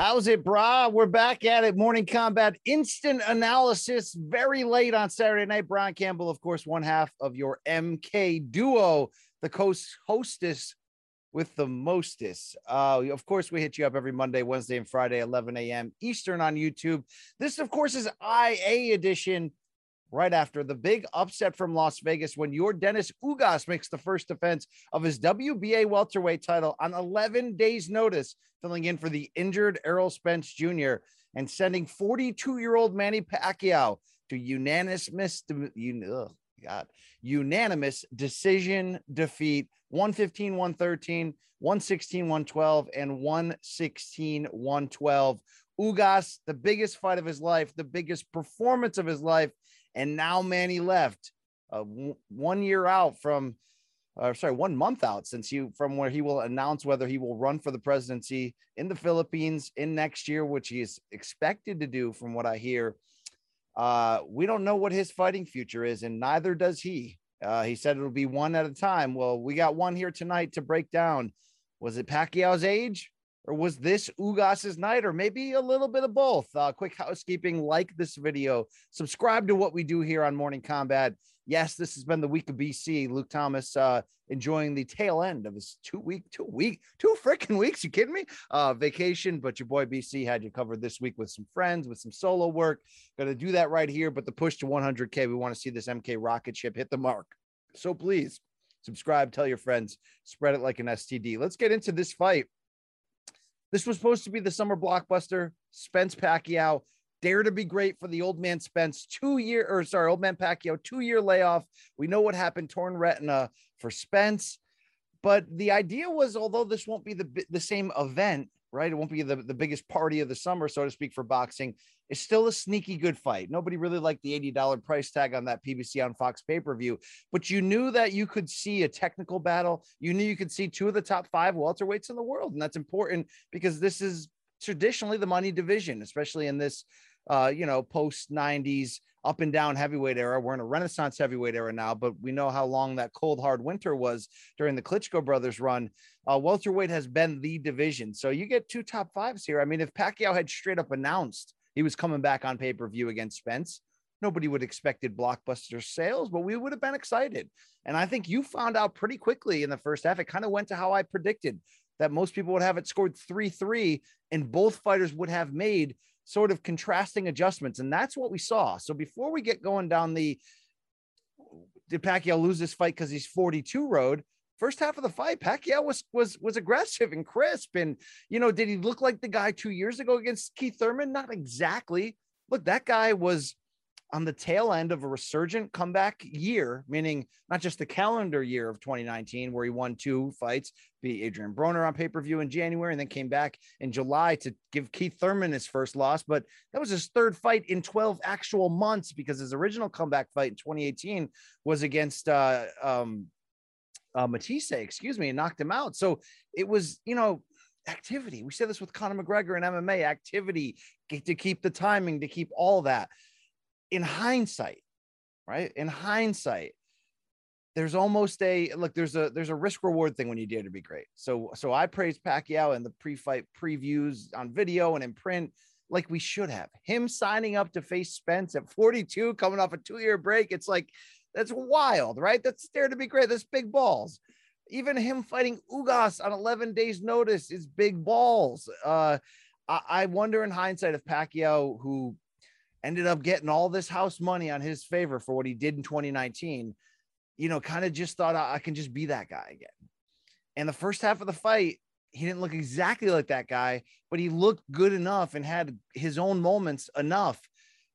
How's it, brah? We're back at it. Morning combat, instant analysis, very late on Saturday night. Brian Campbell, of course, one half of your MK duo, the coast hostess with the mostest. Uh, of course, we hit you up every Monday, Wednesday, and Friday, 11 a.m. Eastern on YouTube. This, of course, is IA edition right after the big upset from Las Vegas when Yordenis Ugas makes the first defense of his WBA welterweight title on 11 days' notice, filling in for the injured Errol Spence Jr. and sending 42 year old Manny Pacquiao to unanimous, ugh, God, unanimous decision defeat 115, 113, 116, 112, and 116, 112. Ugas, the biggest fight of his life, the biggest performance of his life. And now Manny left uh, w- one year out from, uh, sorry, one month out since you from where he will announce whether he will run for the presidency in the Philippines in next year, which he is expected to do, from what I hear. Uh, we don't know what his fighting future is, and neither does he. Uh, he said it'll be one at a time. Well, we got one here tonight to break down. Was it Pacquiao's age? Or was this Ugas's night, or maybe a little bit of both? Uh, quick housekeeping like this video, subscribe to what we do here on Morning Combat. Yes, this has been the week of BC. Luke Thomas uh, enjoying the tail end of his two week, two week, two freaking weeks. You kidding me? Uh, vacation, but your boy BC had you covered this week with some friends, with some solo work. To do that right here. But the push to 100K, we want to see this MK rocket ship hit the mark. So please subscribe, tell your friends, spread it like an STD. Let's get into this fight. This was supposed to be the summer blockbuster. Spence Pacquiao, dare to be great for the old man Spence. Two year, or sorry, old man Pacquiao, two year layoff. We know what happened, torn retina for Spence. But the idea was, although this won't be the the same event, right? It won't be the, the biggest party of the summer, so to speak, for boxing. It's still a sneaky good fight. Nobody really liked the $80 price tag on that PBC on Fox pay per view, but you knew that you could see a technical battle. You knew you could see two of the top five welterweights in the world. And that's important because this is traditionally the money division, especially in this, uh, you know, post 90s up and down heavyweight era. We're in a renaissance heavyweight era now, but we know how long that cold, hard winter was during the Klitschko brothers run. Uh, welterweight has been the division. So you get two top fives here. I mean, if Pacquiao had straight up announced he was coming back on pay per view against Spence, nobody would have expected blockbuster sales, but we would have been excited. And I think you found out pretty quickly in the first half. It kind of went to how I predicted that most people would have it scored 3 3, and both fighters would have made sort of contrasting adjustments. And that's what we saw. So before we get going down the did Pacquiao lose this fight because he's 42 road? First half of the fight, Pacquiao was was was aggressive and crisp. And you know, did he look like the guy two years ago against Keith Thurman? Not exactly. Look, that guy was on the tail end of a resurgent comeback year, meaning not just the calendar year of 2019, where he won two fights, beat Adrian Broner on pay per view in January, and then came back in July to give Keith Thurman his first loss. But that was his third fight in 12 actual months because his original comeback fight in 2018 was against uh, um, uh, Matthysse, excuse me, and knocked him out. So it was, you know, activity. We said this with Conor McGregor and MMA activity to keep the timing, to keep all that in hindsight, right? In hindsight, there's almost a look. There's a there's a risk reward thing when you dare to be great. So so I praised Pacquiao in the pre-fight previews on video and in print, like we should have. Him signing up to face Spence at 42, coming off a two year break. It's like that's wild, right? That's dare to be great. That's big balls. even him fighting Ugas on 11 days notice is big balls. Uh, I, I wonder in hindsight if Pacquiao, who ended up getting all this house money on his favor for what he did in 2019, you know, kind of just thought I can just be that guy again. And the first half of the fight, he didn't look exactly like that guy, but he looked good enough and had his own moments enough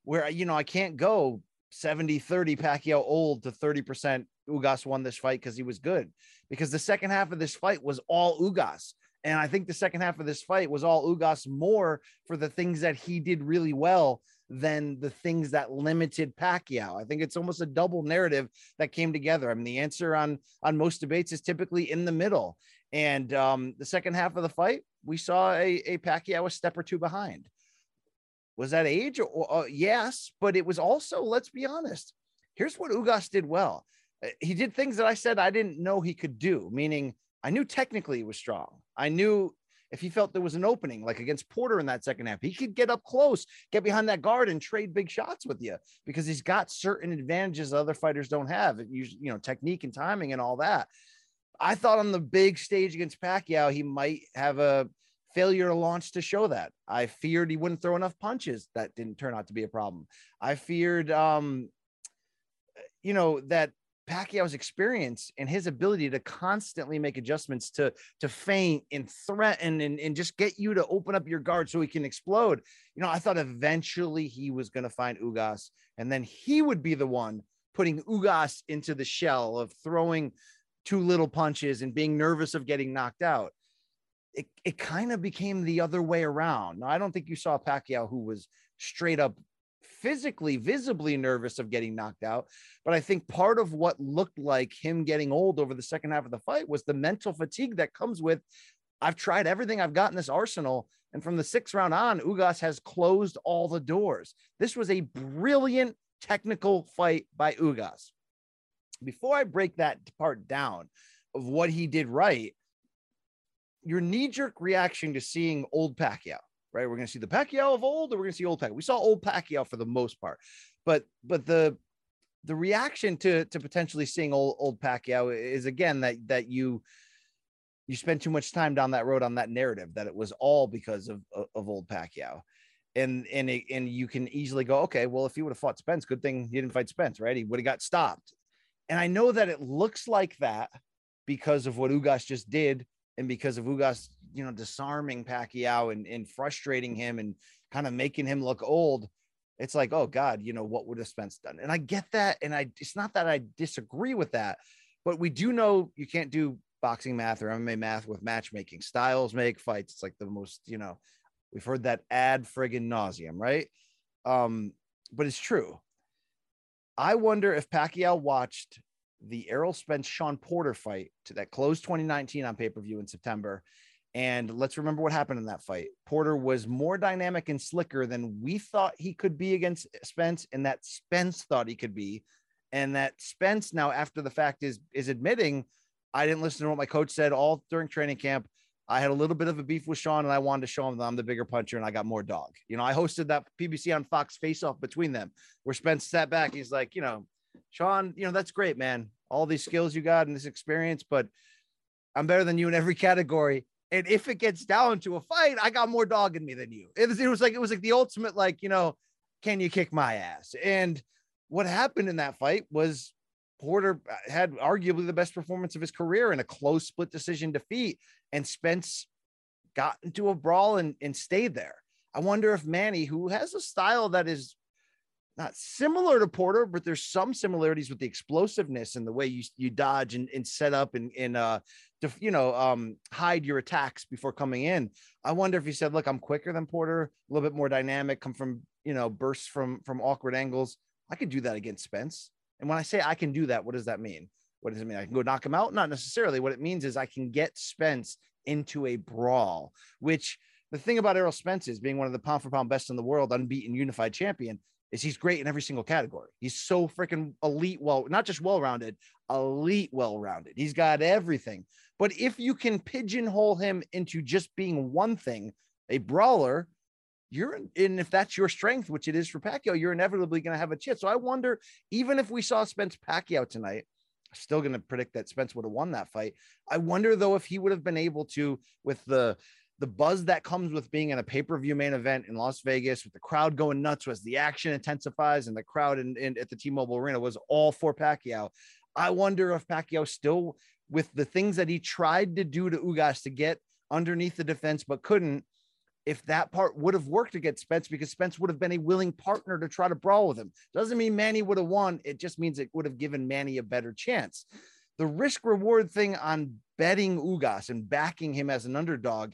where, you know, I can't go 70 30 Pacquiao old to 30% Ugas won this fight because he was good. Because the second half of this fight was all Ugas. And I think the second half of this fight was all Ugas more for the things that he did really well than the things that limited Pacquiao. I think it's almost a double narrative that came together. I mean, the answer on on most debates is typically in the middle. And um, the second half of the fight, we saw a, a Pacquiao a step or two behind. Was that age? Uh, yes, but it was also, let's be honest. Here's what Ugas did well. Uh, he did things that I said I didn't know he could do, meaning I knew technically he was strong. I knew if he felt there was an opening, like against Porter in that second half, he could get up close, get behind that guard, and trade big shots with you because he's got certain advantages other fighters don't have. You, you know, technique and timing and all that. I thought on the big stage against Pacquiao, he might have a failure to launch to show that. I feared he wouldn't throw enough punches. That didn't turn out to be a problem. I feared, um, you know, that Pacquiao's experience and his ability to constantly make adjustments to to feint and threaten and, and just get you to open up your guard so he can explode. You know, I thought eventually he was going to find Ugas and then he would be the one putting Ugas into the shell of throwing too little punches and being nervous of getting knocked out. It, it kind of became the other way around. Now, I don't think you saw Pacquiao who was straight up physically, visibly nervous of getting knocked out. But I think part of what looked like him getting old over the second half of the fight was the mental fatigue that comes with I've tried everything I've got in this arsenal. And from the sixth round on, Ugas has closed all the doors. This was a brilliant technical fight by Ugas. Before I break that part down of what he did right, your knee jerk reaction to seeing old Pacquiao right? We're going to see the Pacquiao of old, or we're going to see old Pacquiao. We saw old Pacquiao for the most part, but but the the reaction to to potentially seeing old old Pacquiao is again that that you you spend too much time down that road on that narrative that it was all because of of, old Pacquiao. And and it, and you can easily go, okay, well, if he would have fought Spence, good thing he didn't fight Spence, right? He would have got stopped. And I know that it looks like that because of what Ugas just did and because of Ugas you know, disarming Pacquiao and, and frustrating him and kind of making him look old, it's like, oh God, you know, what would have Spence done? And I get that. And I it's not that I disagree with that, but we do know you can't do boxing math or MMA math with matchmaking. Styles make fights. It's like the most, you know, we've heard that ad friggin' nauseum, right? Um, but it's true. I wonder if Pacquiao watched the Errol Spence Shawn Porter fight to that closed 2019 on pay per view in September and let's remember what happened in that fight. Porter was more dynamic and slicker than we thought he could be against Spence, and that Spence thought he could be. And that Spence now, after the fact, is is admitting, I didn't listen to what my coach said all during training camp. I had a little bit of a beef with Shawn, and I wanted to show him that I'm the bigger puncher and I got more dog. You know, I hosted that PBC on Fox face off between them, where Spence sat back. He's like, you know, Shawn, you know, that's great, man. All these skills you got and this experience, but I'm better than you in every category. And if it gets down to a fight, I got more dog in me than you. It was, it was like it was like the ultimate, like, you know, can you kick my ass? And what happened in that fight was Porter uh, had arguably the best performance of his career in a close split decision defeat, and Spence got into a brawl and, and stayed there. I wonder if Manny, who has a style that is not similar to Porter, but there's some similarities with the explosiveness and the way you you dodge and, and set up and, and uh to you know um hide your attacks before coming in. I wonder if he said, look, I'm quicker than Porter, a little bit more dynamic, come from you know bursts from from awkward angles. I could do that against Spence. And when I say I can do that, what does that mean? What does it mean? I can go knock him out? Not necessarily. What it means is I can get Spence into a brawl, which the thing about Errol Spence is being one of the pound for pound best in the world, unbeaten unified champion is he's great in every single category. He's so freaking elite, well, not just well-rounded, elite well-rounded. He's got everything. But if you can pigeonhole him into just being one thing, a brawler, you're and if that's your strength, which it is for Pacquiao, you're inevitably going to have a chance. So I wonder, even if we saw Spence Pacquiao tonight, still going to predict that Spence would have won that fight. I wonder though if he would have been able to with the the buzz that comes with being in a pay-per-view main event in Las Vegas with the crowd going nuts as the action intensifies and the crowd in, in at the T-Mobile Arena was all for Pacquiao. I wonder if Pacquiao still with the things that he tried to do to Ugas to get underneath the defense but couldn't if that part would have worked against Spence because Spence would have been a willing partner to try to brawl with him. Doesn't mean Manny would have won. It just means it would have given Manny a better chance. The risk reward thing on betting Ugas and backing him as an underdog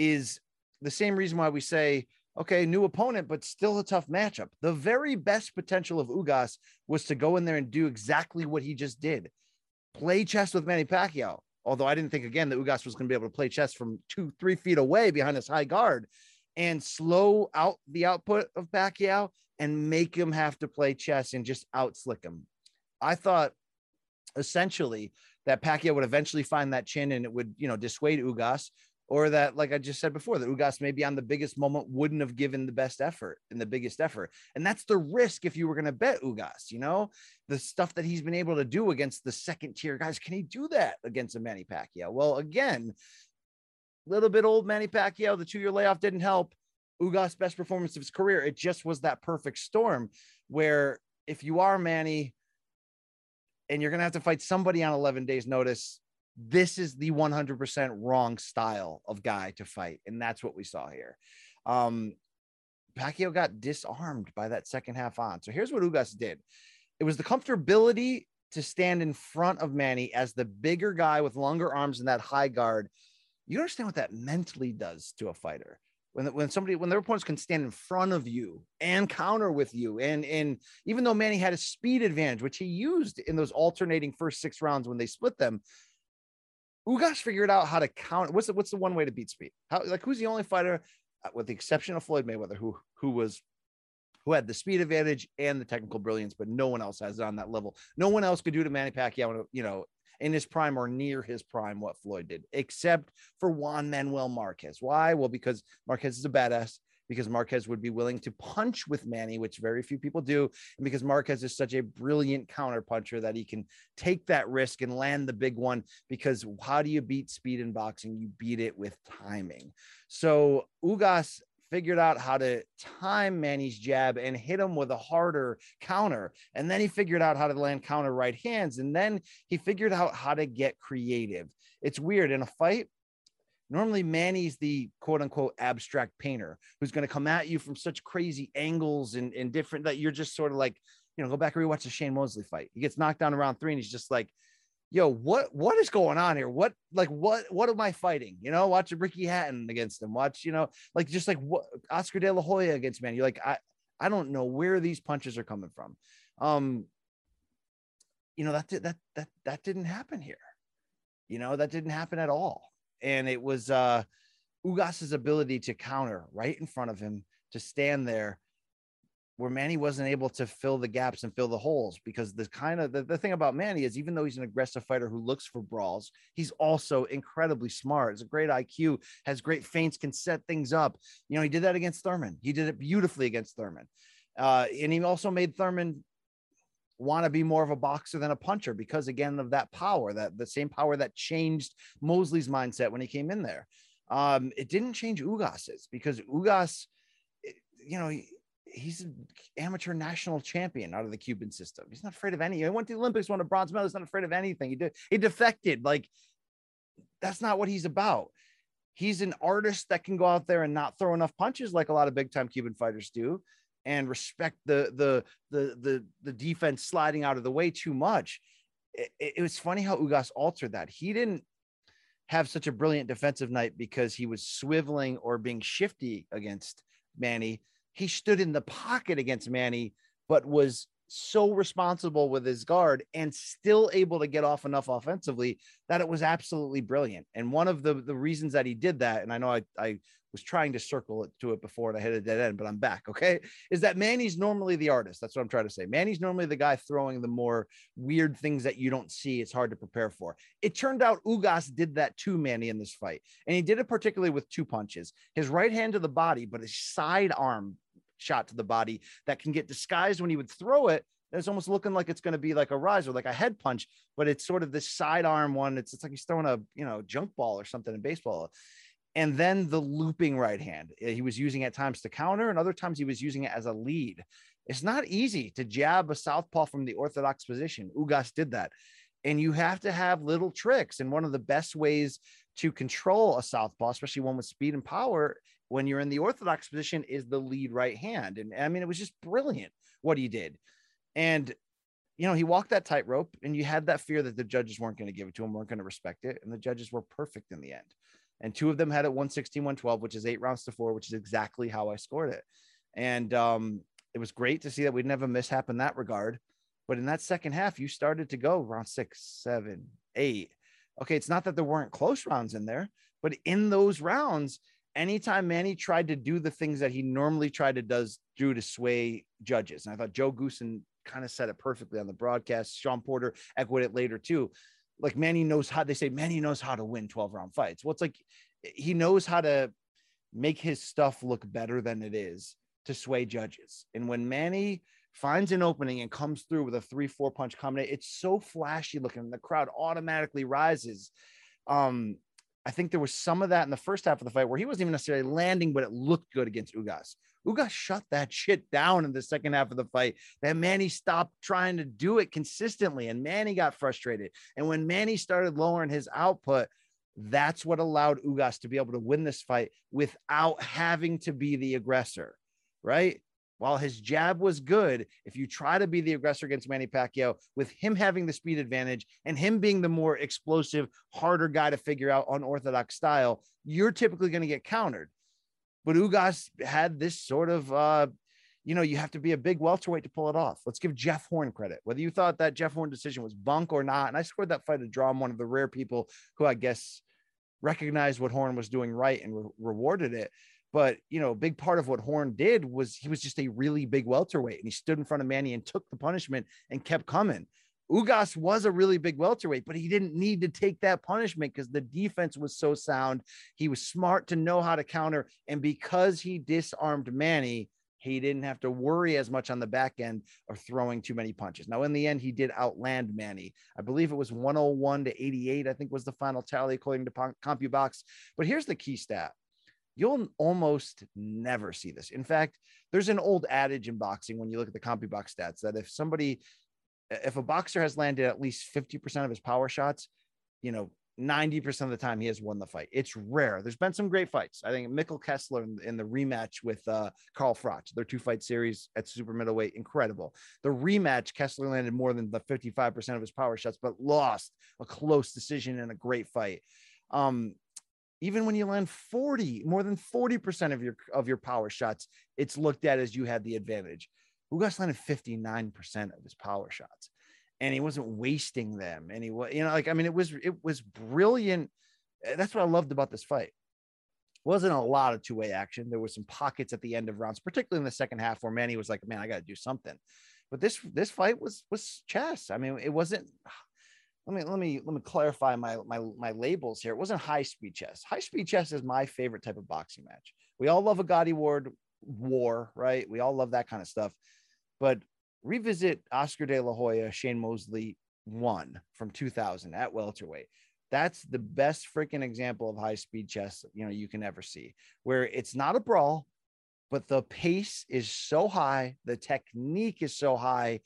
is the same reason why we say, okay, new opponent, but still a tough matchup. The very best potential of Ugas was to go in there and do exactly what he just did play chess with Manny Pacquiao. Although I didn't think again that Ugas was going to be able to play chess from two, three feet away behind his high guard and slow out the output of Pacquiao and make him have to play chess and just outslick him. I thought essentially that Pacquiao would eventually find that chin and it would, you know, dissuade Ugas, or that, like I just said before, that Ugas maybe on the biggest moment wouldn't have given the best effort and the biggest effort. And that's the risk if you were going to bet Ugas, you know, the stuff that he's been able to do against the second tier guys. Can he do that against a Manny Pacquiao? Well, again, a little bit old Manny Pacquiao, the two year layoff didn't help. Ugas' best performance of his career. It just was that perfect storm where if you are Manny and you're going to have to fight somebody on 11 days notice, this is the 100% wrong style of guy to fight. And that's what we saw here. Um, Pacquiao got disarmed by that second half on. So here's what Ugas did it was the comfortability to stand in front of Manny as the bigger guy with longer arms and that high guard. You understand what that mentally does to a fighter when when somebody when their opponents can stand in front of you and counter with you and and even though Manny had a speed advantage which he used in those alternating first six rounds when they split them Ugas figured out how to count. What's the, what's the one way to beat speed? How like who's the only fighter, uh, with the exception of Floyd Mayweather, who who was who had the speed advantage and the technical brilliance, but no one else has it on that level. No one else could do to Manny Pacquiao, you know, in his prime or near his prime, what Floyd did, except for Juan Manuel Marquez. Why? Well, because Marquez is a badass because Marquez would be willing to punch with Manny, which very few people do. And because Marquez is such a brilliant counter puncher that he can take that risk and land the big one. Because how do you beat speed in boxing? You beat it with timing. So Ugas figured out how to time Manny's jab and hit him with a harder counter. And then he figured out how to land counter right hands. And then he figured out how to get creative. It's weird in a fight Normally, Manny's the quote unquote abstract painter who's going to come at you from such crazy angles and, and different that you're just sort of like, you know, go back and rewatch the Shane Mosley fight. He gets knocked down around three and he's just like, yo, what what is going on here? What like what what am I fighting? You know, watch Ricky Hatton against him. Watch, you know, like just like what Oscar De La Hoya against Manny. You're like, I I don't know where these punches are coming from. Um, you know, that did that that that didn't happen here. You know, that didn't happen at all and it was uh Ugas's ability to counter right in front of him to stand there where Manny wasn't able to fill the gaps and fill the holes because the kind of the, the thing about Manny is even though he's an aggressive fighter who looks for brawls, he's also incredibly smart. It's a great IQ, has great feints, can set things up. You know, he did that against Thurman. He did it beautifully against Thurman. Uh, and he also made Thurman want to be more of a boxer than a puncher because again of that power that the same power that changed Mosley's mindset when he came in there. Um, it didn't change Ugas's because Ugas, eh, you know, he, he's an amateur national champion out of the Cuban system. He's not afraid of any. He went to the Olympics, won a bronze medal. He's not afraid of anything. He did. He defected. Like that's not what he's about. He's an artist that can go out there and not throw enough punches like a lot of big time Cuban fighters do and respect the the the the the defense sliding out of the way too much. It, it, was funny how Ugas altered that. He didn't have such a brilliant defensive night because he was swiveling or being shifty against Manny. He stood in the pocket against Manny, but was so responsible with his guard and still able to get off enough offensively that it was absolutely brilliant. And one of the, the reasons that he did that, and I know I, I was trying to circle it to it before and I hit a dead end, but I'm back. Okay. Is that Manny's normally the artist. That's what I'm trying to say. Manny's normally the guy throwing the more weird things that you don't see. It's hard to prepare for. It turned out Ugas did that to Manny in this fight. And he did it particularly with two punches his right hand to the body, but his side arm shot to the body that can get disguised when he would throw it it's almost looking like it's going to be like a rise or like a head punch, but it's sort of this sidearm one. It's, it's like he's throwing a you know junk ball or something in baseball. And then the looping right hand eh, he was using at times to counter, and other times he was using it as a lead. It's not easy to jab a southpaw from the orthodox position. Ugas did that. And you have to have little tricks. And one of the best ways to control a southpaw, especially one with speed and power, when you're in the orthodox position, is the lead right hand. And I mean, it was just brilliant what he did. And you know, he walked that tightrope, and you had that fear that the judges weren't going to give it to him, weren't going to respect it. And the judges were perfect in the end. And two of them had it 116, 112, which is eight rounds to four, which is exactly how I scored it. And um, it was great to see that we didn't have a mishap in that regard. But in that second half, you started to go round six, seven, eight. Okay, it's not that there weren't close rounds in there, but in those rounds, anytime Manny tried to do the things that he normally tried to does do to sway judges, and I thought Joe Goossen kind of said it perfectly on the broadcast. Shawn Porter echoed it later too. Like Manny knows how they say Manny knows how to win 12 round fights. Well, it's like he knows how to make his stuff look better than it is to sway judges. And when Manny finds an opening and comes through with a three, four punch combination, it's so flashy looking. The crowd automatically rises. Um, I think there was some of that in the first half of the fight where he wasn't even necessarily landing, but it looked good against Ugas. Ugas shut that shit down in the second half of the fight. That Manny stopped trying to do it consistently, and Manny got frustrated. And when Manny started lowering his output, that's what allowed Ugas to be able to win this fight without having to be the aggressor right? While his jab was good, if you try to be the aggressor against Manny Pacquiao with him having the speed advantage and him being the more explosive, harder guy to figure out unorthodox style, you're typically going to get countered. But Ugas had this sort of, uh, you know, you have to be a big welterweight to pull it off. Let's give Jeff Horn credit. Whether you thought that Jeff Horn decision was bunk or not, and I scored that fight a draw. I'm one of the rare people who I guess recognized what Horn was doing right and re- rewarded it. But you know, a big part of what Horn did was he was just a really big welterweight, and he stood in front of Manny and took the punishment and kept coming. Ugas was a really big welterweight, but he didn't need to take that punishment because the defense was so sound. He was smart to know how to counter, and because he disarmed Manny, he didn't have to worry as much on the back end of throwing too many punches. Now, in the end, he did outland Manny. I believe it was 101 to 88, I think was the final tally according to CompuBox. But here's the key stat You'll almost never see this. In fact, there's an old adage in boxing when you look at the CompuBox stats that if somebody, if a boxer has landed at least 50% of his power shots, you know, 90% of the time he has won the fight. It's rare. There's been some great fights. I think Mikkel Kessler in, in the rematch with uh, Carl Froch, their two fight series at super middleweight, incredible. The rematch, Kessler landed more than the 55% of his power shots, but lost a close decision in a great fight. Um, even when you land 40 more than 40% of your of your power shots it's looked at as you had the advantage. Ugas landed 59% of his power shots and he wasn't wasting them. And he was you know like i mean it was it was brilliant. Eh, that's what i loved about this fight. Wasn't a lot of two-way action. There was some pockets at the end of rounds particularly in the second half where manny was like man i got to do something. But this this fight was was chess. I mean it wasn't let me let me let me clarify my my my labels here. It wasn't high speed chess. High speed chess is my favorite type of boxing match. We all love a Gatti Ward war, right? We all love that kind of stuff. But revisit Oscar De La Hoya, Shane Mosley one from 2000 at welterweight. That's the best freaking example of high speed chess you know you can ever see, where it's not a brawl, but the pace is so high, the technique is so high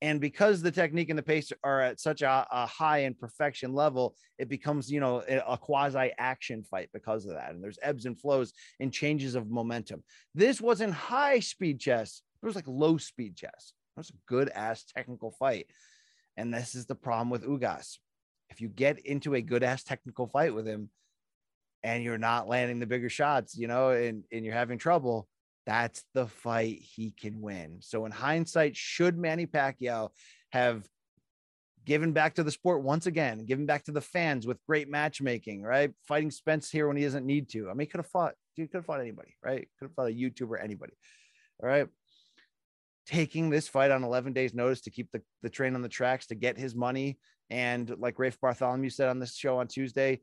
and because the technique and the pace are at such a, a high and perfection level it becomes you know a, quasi action fight because of that and there's ebbs and flows and changes of momentum. This wasn't high speed chess it was like low speed chess. It was a good ass technical fight and this is the problem with ugas. If you get into a good ass technical fight with him and you're not landing the bigger shots you know and, and you're having trouble that's the fight he can win. So, in hindsight, should Manny Pacquiao have given back to the sport once again, given back to the fans with great matchmaking, right? Fighting Spence here when he doesn't need to. I mean, he could have fought, dude, could have fought anybody, right? Could have fought a YouTuber, anybody. All right. Taking this fight on 11 days' notice to keep the, the train on the tracks to get his money. And like Rafe Bartholomew said on this show on Tuesday,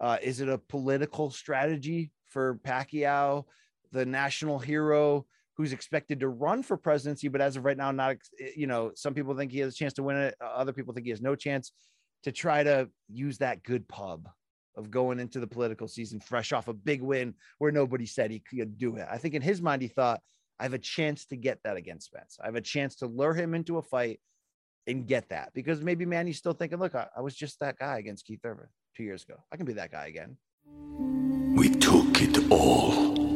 uh, is it a political strategy for Pacquiao? The national hero who's expected to run for presidency, but as of right now, not, eh, you know, some people think he has a chance to win it. Other people think he has no chance to try to use that good pub of going into the political season fresh off a big win where nobody said he could do it. I think in his mind, he thought, I have a chance to get that against Spence. I have a chance to lure him into a fight and get that because maybe Manny's still thinking, look, I, I was just that guy against Keith Thurman two years ago. I can be that guy again. We took it all.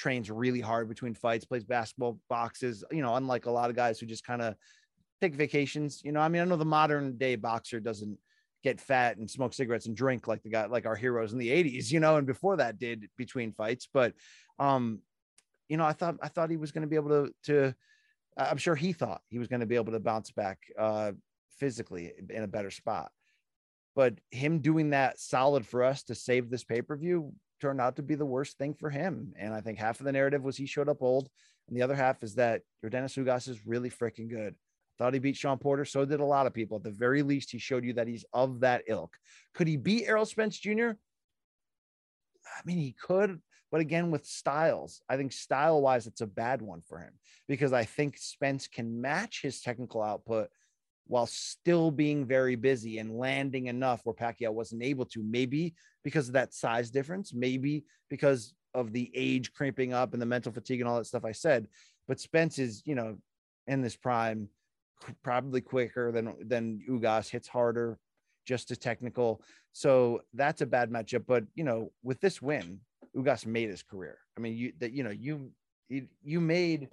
trains really hard between fights, plays basketball, boxes, you know, unlike a lot of guys who just kind of take vacations. You know, I mean, I know the modern day boxer doesn't get fat and smoke cigarettes and drink like the guy like our heroes in the 80s, you know, and before that did between fights. But um, you know, I thought I thought he was going to be able to to I'm sure he thought he was going to be able to bounce back uh physically in a better spot. But him doing that solid for us to save this pay-per-view turned out to be the worst thing for him. And I think half of the narrative was he showed up old, and the other half is that Yordenis Ugas is really freaking good. I thought he beat Shawn Porter. So did a lot of people. At the very least, he showed you that he's of that ilk. Could he beat Errol Spence Jr.? I mean, he could, but again, with styles, I think style wise, it's a bad one for him because I think Spence can match his technical output while still being very busy and landing enough where Pacquiao wasn't able to. Maybe because of that size difference, maybe because of the age creeping up and the mental fatigue and all that stuff I said. But Spence is, you know, in this prime, probably quicker than than Ugas, hits harder, just as technical. So that's a bad matchup. But you know, with this win, Ugas made his career. I mean, you that you know, you you made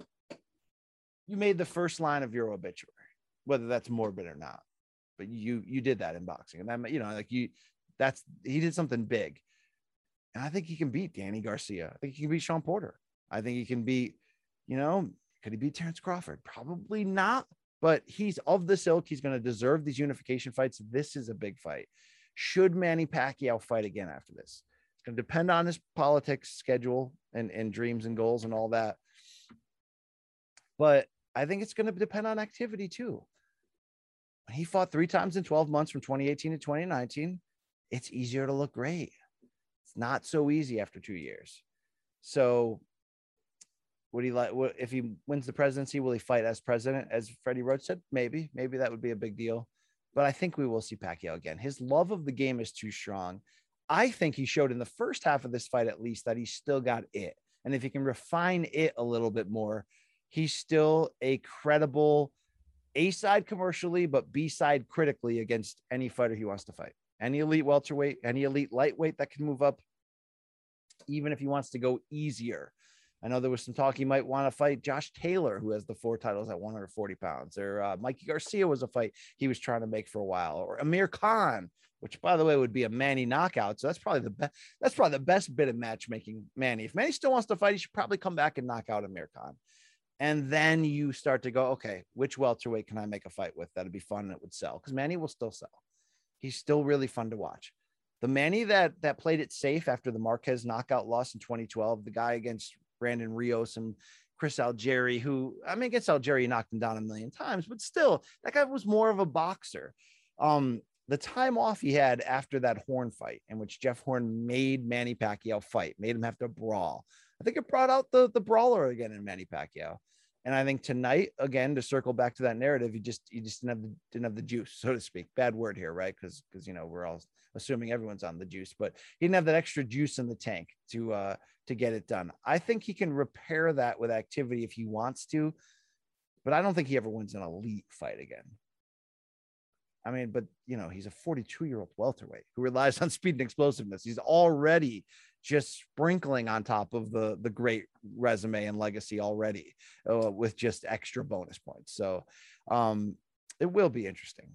you made the first line of your obituary, whether that's morbid or not. But you you did that in boxing, and that you know, like you, that's he did something big, and I think he can beat Danny Garcia. I think he can beat Shawn Porter. I think he can beat, you know, could he beat Terrence Crawford? Probably not but he's of this ilk. He's going to deserve these unification fights. This is a big fight. Should Manny Pacquiao fight again after this? It's going to depend on his politics, schedule, and, and dreams and goals and all that. But I think it's going to depend on activity too. He fought three times in 12 months from 2018 to 2019, it's easier to look great. It's not so easy after two years. So would he like if he wins the presidency? Will he fight as president, as Freddie Roach said? Maybe, maybe that would be a big deal. But I think we will see Pacquiao again. His love of the game is too strong. I think he showed in the first half of this fight, at least, that he still got it. And if he can refine it a little bit more, he's still a credible A side commercially, but B side critically against any fighter he wants to fight. Any elite welterweight, any elite lightweight that can move up, even if he wants to go easier. I know there was some talk he might want to fight Josh Taylor, who has the four titles at 140 pounds, or uh, Mikey Garcia was a fight he was trying to make for a while, or Amir Khan, which by the way would be a Manny knockout. So that's probably the best. That's probably the best bit of matchmaking. Manny, if Manny still wants to fight, he should probably come back and knock out Amir Khan. And then you start to go, okay, which welterweight can I make a fight with? That'd be fun and it would sell because Manny will still sell. He's still really fun to watch. The Manny that that played it safe after the Marquez knockout loss in 2012, the guy against Brandon Rios and Chris Algieri, who I mean, against Algieri, knocked him down a million times, but still, that guy was more of a boxer. Um, the time off he had after that Horn fight, in which Jeff Horn made Manny Pacquiao fight, made him have to brawl. I think it brought out the the brawler again in Manny Pacquiao. And I think tonight, again, to circle back to that narrative, you just you just didn't have the didn't have the juice, so to speak. Bad word here, right? Because because you know we're all assuming everyone's on the juice, but he didn't have that extra juice in the tank to uh to get it done. I think he can repair that with activity if he wants to, but I don't think he ever wins an elite fight again. I mean, but you know, he's a 42 year old welterweight who relies on speed and explosiveness. He's already just sprinkling on top of the the great resume and legacy already uh, with just extra bonus points. So um, it will be interesting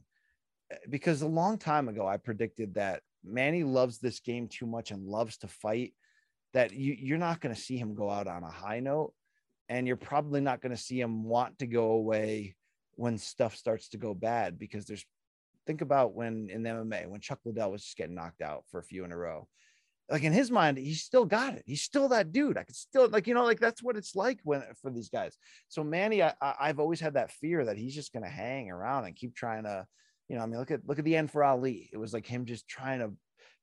eh, because a long time ago I predicted that Manny loves this game too much and loves to fight that you, you're not going to see him go out on a high note and you're probably not going to see him want to go away when stuff starts to go bad because there's think about when in the MMA when Chuck Liddell was just getting knocked out for a few in a row. Like in his mind, he's still got it. He's still that dude. I could still like you know like that's what it's like when for these guys. So Manny, I, I've always had that fear that he's just to hang around and keep trying to, you know. I mean, look at look at the end for Ali. It was like him just trying to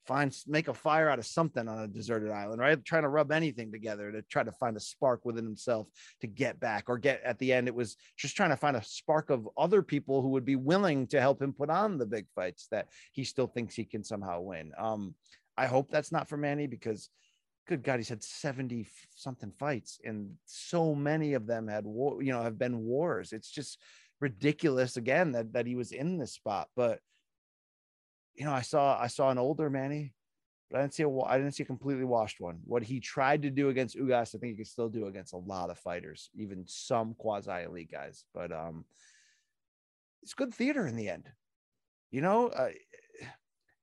find make a fire out of something on a deserted island, right? Trying to rub anything together to try to find a spark within himself to get back or get at the end. It was just trying to find a spark of other people who would be willing to help him put on the big fights that he still thinks he can somehow win. Um, I hope that's not for Manny because good God, he's had 70 something fights and so many of them had war, you know, have been wars. It's just ridiculous again that that he was in this spot. But you know, I saw I saw an older Manny, but I didn't see a I didn't see a completely washed one. What he tried to do against Ugas, I think he can still do against a lot of fighters, even some quasi elite guys. But um, it's good theater in the end. You know, uh,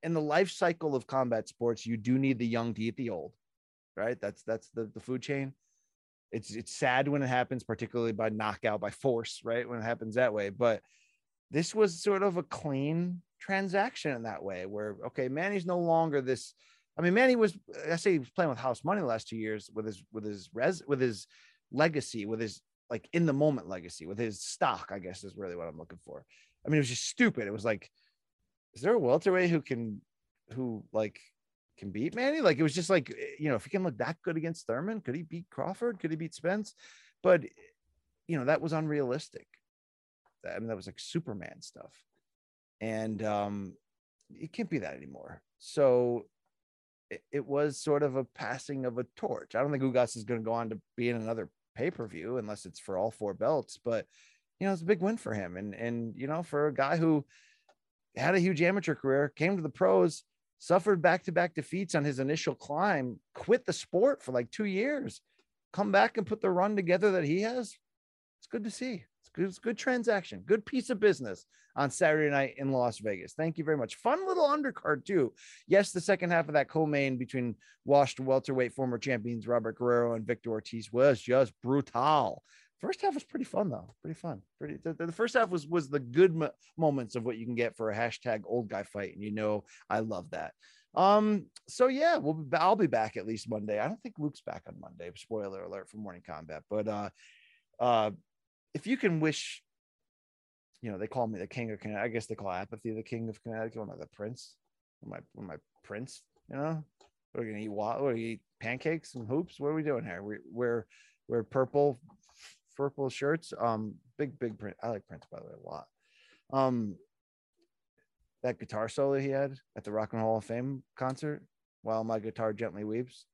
in the life cycle of combat sports, you do need the young to eat the old, right? That's that's the the food chain. It's it's sad when it happens, particularly by knockout by force, right? When it happens that way, but this was sort of a clean transaction in that way where okay manny's no longer this i mean manny was i say he was playing with house money the last two years with his with his res with his legacy with his like in the moment legacy with his stock i guess is really what i'm looking for i mean it was just stupid it was like is there a welterweight who can who like can beat manny? Like it was just like you know if he can look that good against thurman could he beat crawford? Could he beat spence? But you know that was unrealistic. I mean, that was like Superman stuff. And um, it can't be that anymore. So it, it, was sort of a passing of a torch. I don't think Ugas is going to go on to be in another pay per view unless it's for all four belts, but you know it's a big win for him, and and you know for a guy who had a huge amateur career, came to the pros, suffered back to back defeats on his initial climb, quit the sport for like two years, come back and put the run together that he has. It's good to see. It was good transaction, good piece of business on Saturday night in Las Vegas. Thank you very much. Fun little undercard too. Yes, the second half of that co-main between washed welterweight former champions Robert Guerrero and Victor Ortiz was just brutal. First half was pretty fun though, pretty fun. Pretty. The, the first half was was the good mo- moments of what you can get for a hashtag old guy fight, and you know I love that. Um, so yeah, we'll I'll be back at least Monday. I don't think Luke's back on Monday. Spoiler alert for Morning Combat, but uh, uh, if you can wish, you know, they call me the king of Connecticut. I guess they call apathy the king of Connecticut. Am I the prince? Am I, am I prince? You know, we're gonna eat what? Gonna eat pancakes and hoops. What are we doing here? We, we're we're purple, purple shirts. Um, big big print. I like Prince by the way a lot. Um, that guitar solo he had at the Rock and Roll Hall of Fame concert, while my guitar gently weeps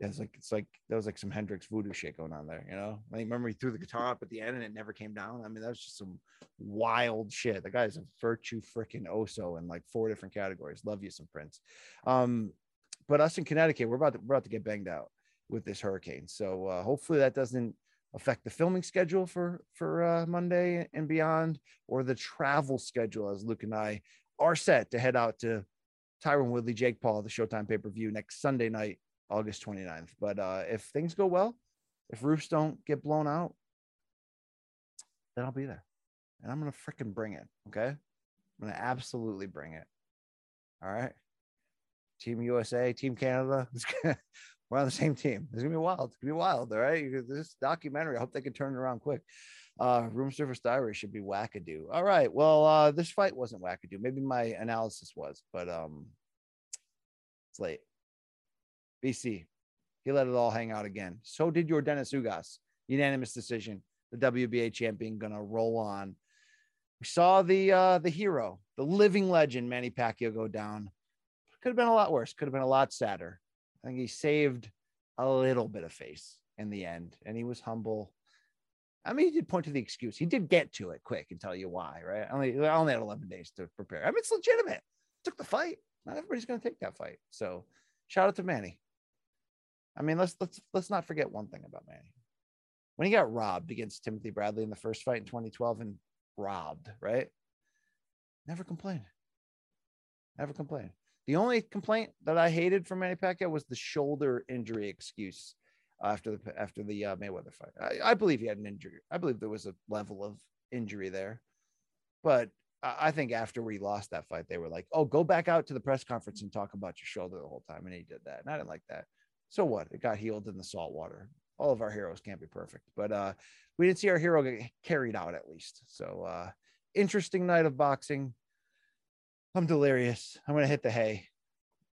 it's like it's like there was like some Hendrix voodoo shit going on there, you know. Like remember he threw the guitar up at the end and it never came down. I mean, that was just some wild shit. The guy's a virtue freaking oso in like four different categories. Love you some Prince. Um, but us in Connecticut, we're about to we're about to get banged out with this hurricane. So uh, hopefully that doesn't affect the filming schedule for for uh, Monday and beyond, or the travel schedule as Luke and I are set to head out to Tyron Woodley, Jake Paul, the Showtime pay per view next Sunday night August 29th. But uh, if things go well, if roofs don't get blown out, then I'll be there. And I'm to freaking bring it. Okay. I'm to absolutely bring it. All right. Team USA, Team Canada. We're on the same team. It's to be wild. It's to be wild. All right. This documentary, I hope they can turn it around quick. Uh, room service diary should be wackadoo. All right. Well, uh, this fight wasn't wackadoo. Maybe my analysis was, but um, it's late. BC. He let it all hang out again. So did Yordenis Ugas. Unanimous decision. The WBA champion gonna roll on. We saw the uh the hero, the living legend Manny Pacquiao go down. Could have been a lot worse. Could have been a lot sadder. I think he saved a little bit of face in the end, and he was humble. I mean, he did point to the excuse. He did get to it quick and tell you why, right? Only I only had 11 days to prepare. I mean, it's legitimate. Took the fight. Not everybody's going to take that fight. So, shout out to Manny. I mean, let's let's let's not forget one thing about Manny. When he got robbed against Timothy Bradley in the first fight in 2012 and robbed, right? Never complained. Never complained. The only complaint that I hated from Manny Pacquiao was the shoulder injury excuse. after the after the uh, Mayweather fight. I, I believe he had an injury. I believe there was a level of injury there, but I think after we lost that fight, they were like, "Oh, go back out to the press conference and talk about your shoulder the whole time," and he did that, and I didn't like that. So what? It got healed in the salt water. All of our heroes can't be perfect, but uh, we didn't see our hero get carried out at least. So uh, interesting night of boxing. I'm delirious. I'm gonna hit the hay.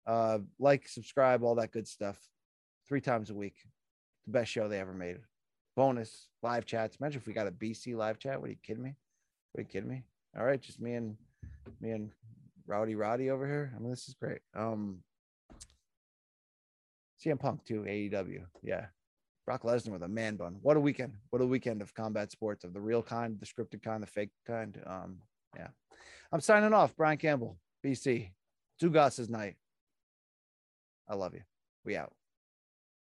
Uh, like, subscribe, all that good stuff. Three times a week. The best show they ever made. Bonus live chats. Imagine if we got a BC live chat. What are you kidding me? What are you kidding me? All right, just me and me and Rowdy Roddy over here. I mean, this is great. Um, CM Punk too, AEW. Yeah, Brock Lesnar with a man bun. What a weekend! What a weekend of combat sports of the real kind, the scripted kind, the fake kind. Um, yeah. I'm signing off. Brian Campbell, BC. Zugas's night. I love you. We out.